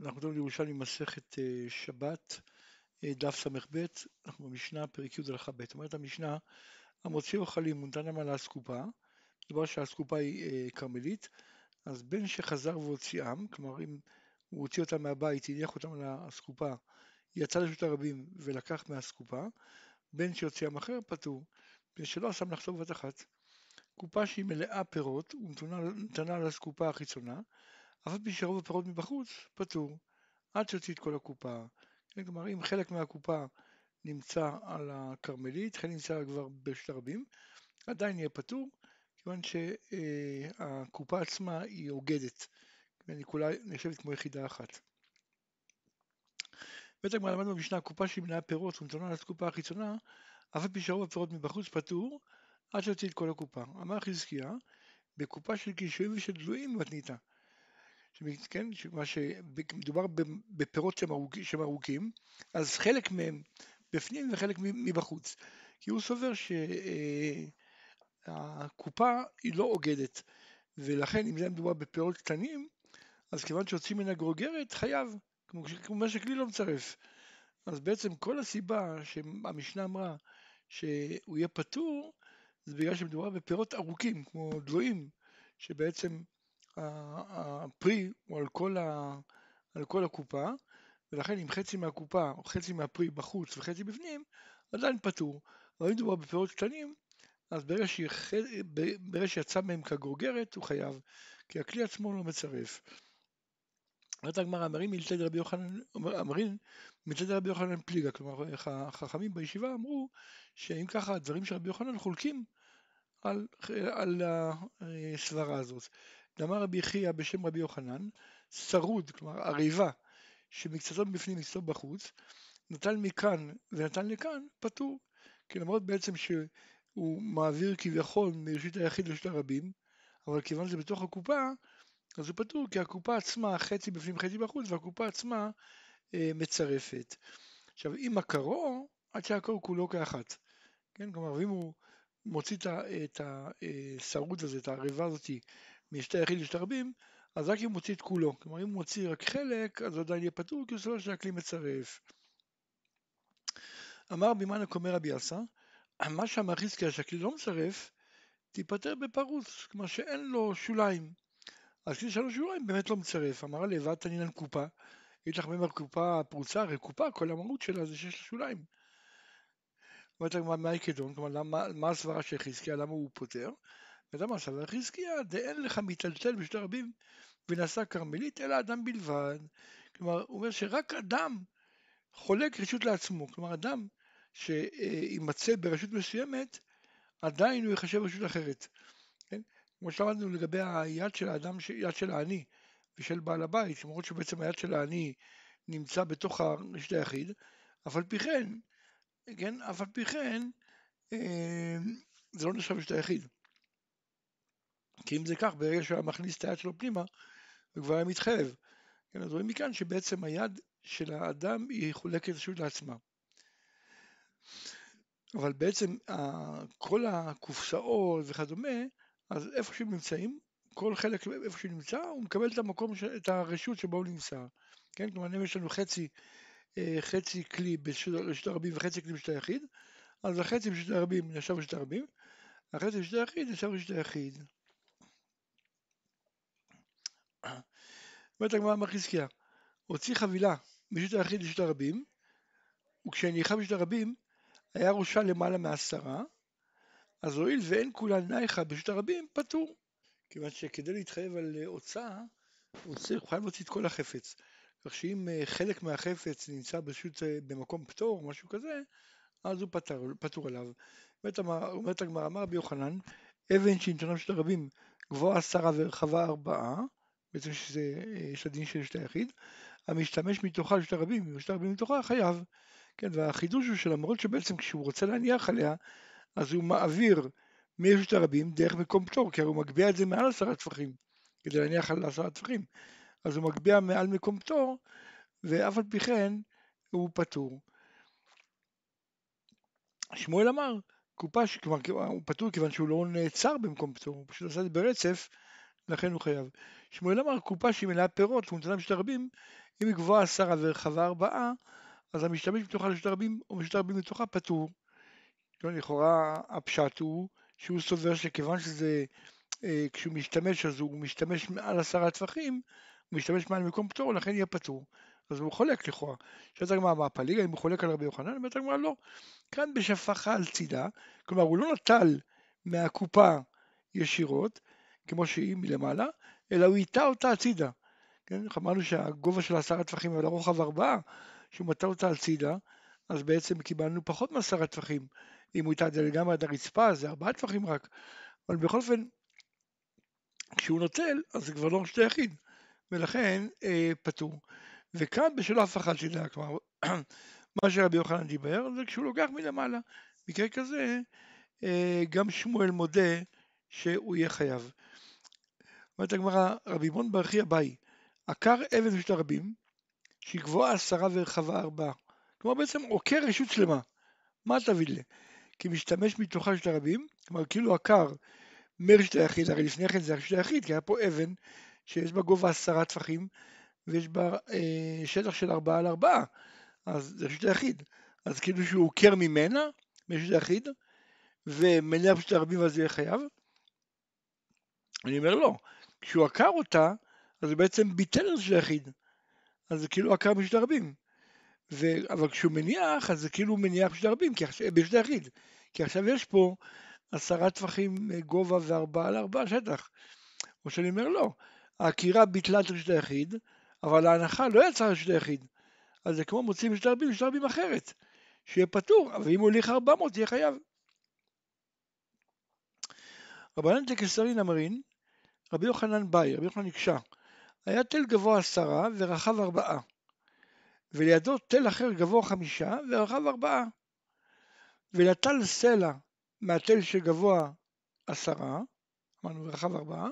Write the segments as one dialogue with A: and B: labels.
A: אנחנו מדברים על ירושלמי מסכת אה, שבת, אה, דף ס"ב, אנחנו במשנה, פרק י' הלכה ב', אומרת המשנה, המוציא אוכלים ונתן על האסקופה, מדובר שהאסקופה היא אה, כרמלית, אז בין שחזר והוציאם, כלומר אם הוא הוציא אותם מהבית, הניח אותם על האסקופה, יצא לרשות הרבים ולקח מהאסקופה, בין שיוציאם אחר פטור, בין שלא עשה מלאכתו בבת אחת. קופה שהיא מלאה פירות ונתנה על האסקופה החיצונה, אף על פי שרוב הפירות מבחוץ, פטור, עד שיוציא את כל הקופה. כן, כלומר, אם חלק מהקופה נמצא על הכרמלית, חלק נמצא כבר ברשות הרבים, עדיין יהיה פטור, כיוון שהקופה עצמה היא אוגדת, היא כולה נחשבת כמו יחידה אחת. בית הגמרא למדנו במשנה, קופה שהיא מנהל פירות ונתונה על הקופה החיצונה, אף על פי שרוב הפירות מבחוץ פטור, עד שיוציא את כל הקופה. אמר חזקיה, בקופה של קישואים ושל דלויים מתניתה. כן, מה שמדובר בפירות שהם, ארוכ, שהם ארוכים, אז חלק מהם בפנים וחלק מבחוץ. כי הוא סובר שהקופה היא לא אוגדת, ולכן אם זה מדובר בפירות קטנים, אז כיוון שיוצאים מן הגרוגרת, חייב, כמו, כמו שכלי לא מצרף. אז בעצם כל הסיבה שהמשנה אמרה שהוא יהיה פטור, זה בגלל שמדובר בפירות ארוכים, כמו דלויים, שבעצם הפרי הוא על כל, ה, על כל הקופה, ולכן אם חצי מהקופה או חצי מהפרי בחוץ וחצי בפנים, עדיין פטור. אבל אם מדובר בפירות קטנים, אז ברגע, שיח... ברגע שיצא מהם כגורגרת, הוא חייב, כי הכלי עצמו לא מצרף. אומרת הגמרא, אמרים מלצד רבי יוחנן, אמרים מלצד רבי יוחנן פליגה, כלומר החכמים בישיבה אמרו שאם ככה הדברים של רבי יוחנן חולקים על, על הסברה הזאת. דאמר רבי חייא בשם רבי יוחנן, שרוד, כלומר עריבה, שמקצתו בפנים מקצתו בחוץ, נתן מכאן ונתן לכאן, פטור. כי למרות בעצם שהוא מעביר כביכול מראשית היחיד לרשות הרבים, אבל כיוון שזה בתוך הקופה, אז הוא פטור, כי הקופה עצמה חצי בפנים חצי בחוץ, והקופה עצמה אה, מצרפת. עכשיו, אם עקרו, עד שהעקר כולו כאחת. כן, כלומר, אם הוא מוציא את השרוד הזה, את העריבה הזאתי, משתי יחיד לשתי רבים, אז רק אם הוא מוציא את כולו. כלומר, אם הוא מוציא רק חלק, אז הוא עדיין יהיה פטור, כי הוא סובר שהכלי מצרף. אמר בימן הקומר רבי אסא, מה שאמר חזקיה שהכלי לא מצרף, תיפטר בפרוץ, כלומר שאין לו שוליים. אז כלי לו שוליים באמת לא מצרף. אמר לבד תנינן קופה, יש לך באמת קופה פרוצה, הרי קופה, כל המהות שלה זה שיש לה שוליים. אומרת הגמרא, מה יקדון? כלומר, מה הסברה של חזקיה, למה הוא פותר? ואתה מה סבר חזקיה, דאין לך מיטלטל בשתי רבים ונשא כרמלית, אלא אדם בלבד. כלומר, הוא אומר שרק אדם חולק רשות לעצמו. כלומר, אדם שימצא ברשות מסוימת, עדיין הוא יחשב רשות אחרת. כן? כמו שלמדנו לגבי היד של האדם, יד של העני ושל בעל הבית, למרות שבעצם היד של העני נמצא בתוך הרשת היחיד, אף על פי כן, כן, אף על פי כן, אה, זה לא נחשב רשת היחיד. כי אם זה כך, ברגע שהוא היה מכניס את היד שלו פנימה, הוא כבר היה מתחייב. כן, אז רואים מכאן שבעצם היד של האדם היא חולקת רשות לעצמה. אבל בעצם כל הקופסאות וכדומה, אז איפה שהם נמצאים, כל חלק איפה שהוא נמצא, הוא מקבל את המקום, את הרשות שבו הוא נמצא. כן, כלומר אם יש לנו חצי, אה, חצי כלי ברשות הרבים וחצי כלי ברשות היחיד, אז החצי ברשות הרבים ישב ברשות הרבים, החצי ברשות היחיד ישב ברשות היחיד. אומרת הגמרא אמר חזקיה, הוציא חבילה מרשות היחיד לרשות הרבים, וכשהניחה ברשות הרבים היה ראשה למעלה מעשרה, אז הואיל ואין כולה נייחה ברשות הרבים, פטור. כיוון שכדי להתחייב על הוצאה, הוא צריך, חייב להוציא את כל החפץ. כך שאם אה, חלק מהחפץ נמצא ברשות, אה, במקום פטור משהו כזה, אז הוא פטור, פטור עליו. אומרת הגמרא, אמר רבי יוחנן, אבן שנתונה ברשות הרבים גבוהה עשרה ורחבה ארבעה, בעצם שזה, יש הדין של שתי היחיד, המשתמש מתוכה לשתי רבים, ושתי רבים מתוכה חייב. כן, והחידוש הוא שלמרות שבעצם כשהוא רוצה להניח עליה, אז הוא מעביר מרשות הרבים דרך מקום פטור, כי הרי הוא מגביה את זה מעל עשרה טפחים, כדי להניח על עשרה טפחים. אז הוא מגביה מעל מקום פטור, ואף על פי כן הוא פטור. שמואל אמר, קופה, כלומר הוא פטור כיוון שהוא לא נעצר במקום פטור, הוא פשוט עשה את זה ברצף, לכן הוא חייב. שמואל אמר, קופה שהיא מלאה פירות ומתנה משת הרבים, אם היא גבוהה עשרה ורחבה ארבעה, אז המשתמש בתוכה לשת הרבים, או משת הרבים בתוכה פטור. כן, לכאורה הפשט הוא שהוא סובר שכיוון שזה, אה, כשהוא משתמש אז הוא משתמש מעל עשרה טפחים, הוא משתמש מעל מקום פטור, לכן יהיה פטור. אז הוא חולק לכאורה. שואלת הגמרא מה הפליגה, אם הוא חולק על רבי יוחנן? אומרת הגמרא לא. כאן בשפחה על צידה, כלומר הוא לא נטל מהקופה ישירות, כמו שהיא מלמעלה, אלא הוא איתה אותה הצידה. כן? אמרנו שהגובה של עשרה טפחים אבל הרוחב ארבעה, שהוא מטה אותה הצידה, אז בעצם קיבלנו פחות מעשרה טפחים. אם הוא איתה את זה לגמרי עד הרצפה, זה ארבעה טפחים רק. אבל בכל אופן, כשהוא נוטל, אז זה כבר לא רשות היחיד, ולכן אה, פטור. וכאן בשלו אף אחד שידע, כלומר, מה שרבי יוחנן דיבר, זה כשהוא לוקח מלמעלה. מקרה כזה, אה, גם שמואל מודה שהוא יהיה חייב. אומרת הגמרא, רבי מון ברכי אביי, עקר אבן בשביל הרבים, שהיא גבוהה עשרה ורחבה ארבעה. כלומר בעצם עוקר רשות שלמה. מה תביא לי? כי משתמש מתוכה של הרבים, כלומר כאילו עקר מרשת היחיד, הרי לפני כן זה רשת היחיד, כי היה פה אבן שיש בה גובה עשרה טפחים, ויש בה אה, שטח של ארבעה על ארבעה, אז זה רשת היחיד. אז כאילו שהוא עוקר ממנה, מרשת היחיד, ומניח פשוט הרבים ואז יהיה חייב? אני אומר לא, כשהוא עקר אותה, אז הוא בעצם ביטל את זה יחיד. אז זה כאילו עקר בשביל הרבים. ו... אבל כשהוא מניח, אז זה כאילו מניח בשביל הרבים, עכשיו, בשביל היחיד. כי עכשיו יש פה עשרה טפחים אה, גובה וארבעה על ארבעה שטח. או שאני אומר לא, העקירה ביטלה את רשת היחיד, אבל ההנחה לא יצאה רשת היחיד. אז זה כמו מוצאים רשת הרבים, רשת הרבים אחרת. שיהיה פטור, אבל אם הוא הוליך 400 יהיה חייב. רבנן דקסרין אמרין, רבי יוחנן ביי, רבי יוחנן הקשה, היה תל גבוה עשרה ורחב ארבעה, ולידו תל אחר גבוה חמישה ורחב ארבעה, ונטל סלע מהתל שגבוה עשרה, אמרנו ורחב ארבעה,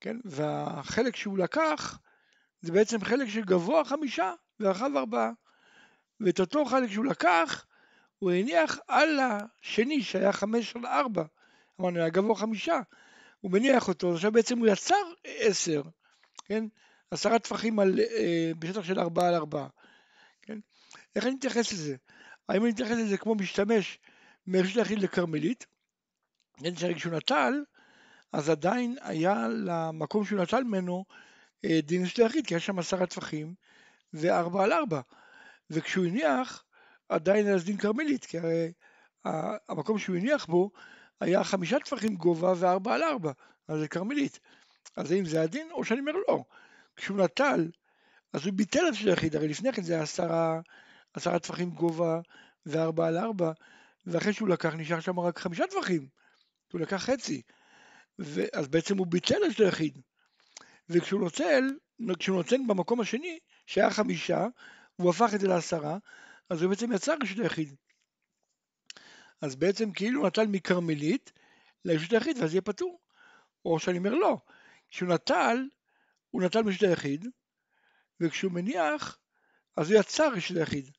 A: כן, והחלק שהוא לקח זה בעצם חלק שגבוה חמישה ורחב ארבעה, ואת אותו חלק שהוא לקח הוא הניח על השני שהיה חמש על ארבע, אמרנו היה גבוה חמישה, הוא מניח אותו, עכשיו בעצם הוא יצר עשר, כן? עשרה טפחים על, אה, בשטח של ארבעה על ארבעה, כן? איך אני מתייחס לזה? האם אני מתייחס לזה כמו משתמש מרשת היחיד לכרמלית, כן, שכשהוא נטל, אז עדיין היה למקום שהוא נטל ממנו אה, דין של היחיד, כי יש שם עשרה טפחים וארבע על ארבע, וכשהוא הניח, עדיין היה דין כרמלית, כי הרי המקום שהוא הניח בו היה חמישה טפחים גובה וארבע על ארבע, אז זה כרמלית. אז האם זה הדין או שאני אומר לא? כשהוא נטל, אז הוא ביטל את של היחיד, הרי לפני כן זה היה עשרה, עשרה טפחים גובה וארבע על ארבע, ואחרי שהוא לקח נשאר שם רק חמישה טפחים, הוא לקח חצי, אז בעצם הוא ביטל את של היחיד. וכשהוא נוצל, כשהוא נוצל במקום השני, שהיה חמישה, הוא הפך את זה לעשרה, אז הוא בעצם יצר רשות היחיד. אז בעצם כאילו נטל מכרמלית לרשות היחיד ואז יהיה פטור. או שאני אומר לא, כשהוא נטל, הוא נטל מרשות היחיד, וכשהוא מניח, אז הוא יצר רשות היחיד.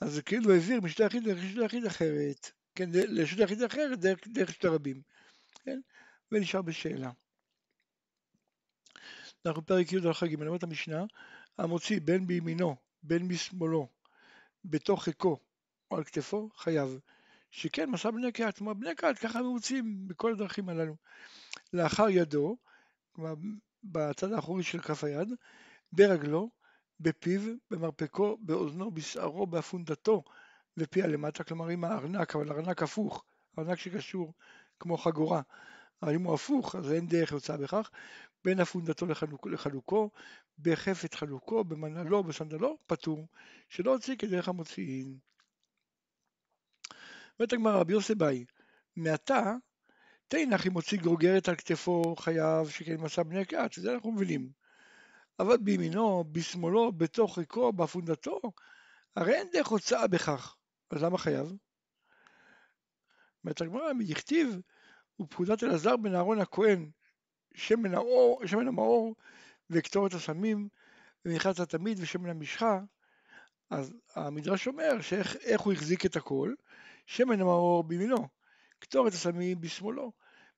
A: אז כאילו העביר מרשות היחיד לרשות היחיד אחרת, כן, לרשות היחיד אחרת דרך, דרך רשות הרבים, כן, ונשאר בשאלה. אנחנו פרק י' הלכה ג', אומרת המשנה, המוציא בין בימינו בין משמאלו בתוך חיקו או על כתפו, חייב. שכן מסע בני קהת, כלומר בני קהת ככה ממוצים בכל הדרכים הללו. לאחר ידו, כלומר בצד האחורי של כף היד, ברגלו, בפיו, במרפקו, באוזנו, בשערו, באפונדתו ופיה למטה, כלומר עם הארנק, אבל ארנק הפוך, ארנק שקשור כמו חגורה, אבל אם הוא הפוך אז אין דרך יוצאה בכך, בין אפונדתו לחלוק, לחלוקו, בחפת חלוקו, במנהלו, בסנדלו, פטור, שלא הוציא כדרך המוציאים. אומרת הגמרא, רבי יוסי באי, מעתה תנח אם הוציא גרוגרת על כתפו חייו שכן מסע בני קהת, שזה אנחנו מבינים. אבל בימינו, בשמאלו, בתוך ריקו, באפונדתו, הרי אין דרך הוצאה בכך, אז למה חייב? אומרת הגמרא, מדכתיב, ופקודת אלעזר בן אהרון הכהן, שמן, האור, שמן המאור וקטורת הסמים ומנחת התמיד ושמן המשחה, אז המדרש אומר שאיך הוא החזיק את הכל, שמן המאור בימינו, קטורת הסמים בשמאלו,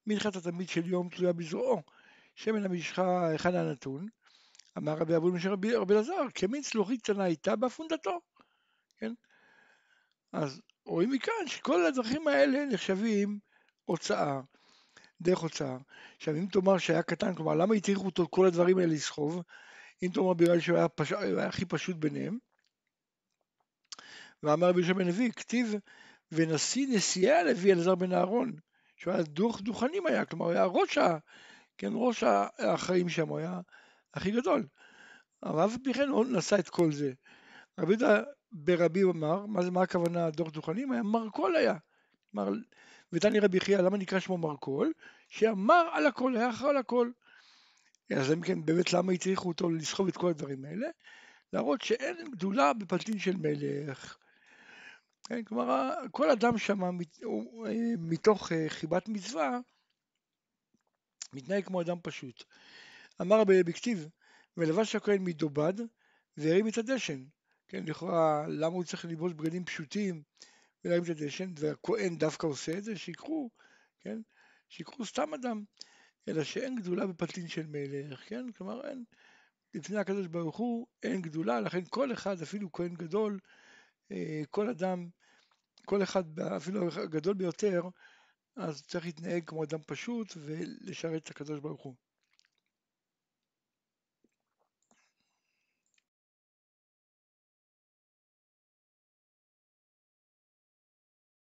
A: מנחת התמיד של יום תלויה בזרועו, שמן המשחה היכן הנתון, אמר רבי אבו משה רבי אלעזר, כמין צלוחית קטנה הייתה באפונדתו, כן? אז רואים מכאן שכל הדרכים האלה נחשבים הוצאה, דרך הוצאה. עכשיו אם תאמר שהיה קטן, כלומר למה הטריחו אותו כל הדברים האלה לסחוב? אם תאמר בגלל שהוא היה, פש... היה הכי פשוט ביניהם. ואמר רבי יהושע בן לוי, כתיב ונשיא נשיאי הלוי אלעזר בן אהרון, שהוא היה דוך דוכנים היה, כלומר הוא היה ראש. כן, ראש האחראים שם, הוא היה הכי גדול. אבל אף פי הוא נשא את כל זה. רבי יהודה ברבי אמר, מה, זה, מה הכוונה דוח דוכנים? היה מרכול היה. מר... ותני רבי חייא, למה נקרא שמו מרכול? שאמר על הכל, היה אחר על הכל. אז אם כן, באמת למה הצליחו אותו לסחוב את כל הדברים האלה? להראות שאין גדולה בפלטין של מלך. כן, כלומר, כל אדם שם אה, מתוך אה, חיבת מצווה מתנהג כמו אדם פשוט. אמר בכתיב, ולבש הכהן מדובד והרים את הדשן. כן, לכאורה, למה הוא צריך ללבוש בגדים פשוטים ולהרים את הדשן, והכהן דווקא עושה את זה, שיקחו, כן, שיקחו סתם אדם, אלא שאין גדולה בפתלין של מלך, כן, כלומר אין, לפני הקדוש ברוך הוא אין גדולה, לכן כל אחד, אפילו כהן גדול, אה, כל אדם, כל אחד, אפילו הגדול ביותר, אז צריך להתנהג כמו אדם פשוט ולשרת את הקדוש ברוך הוא.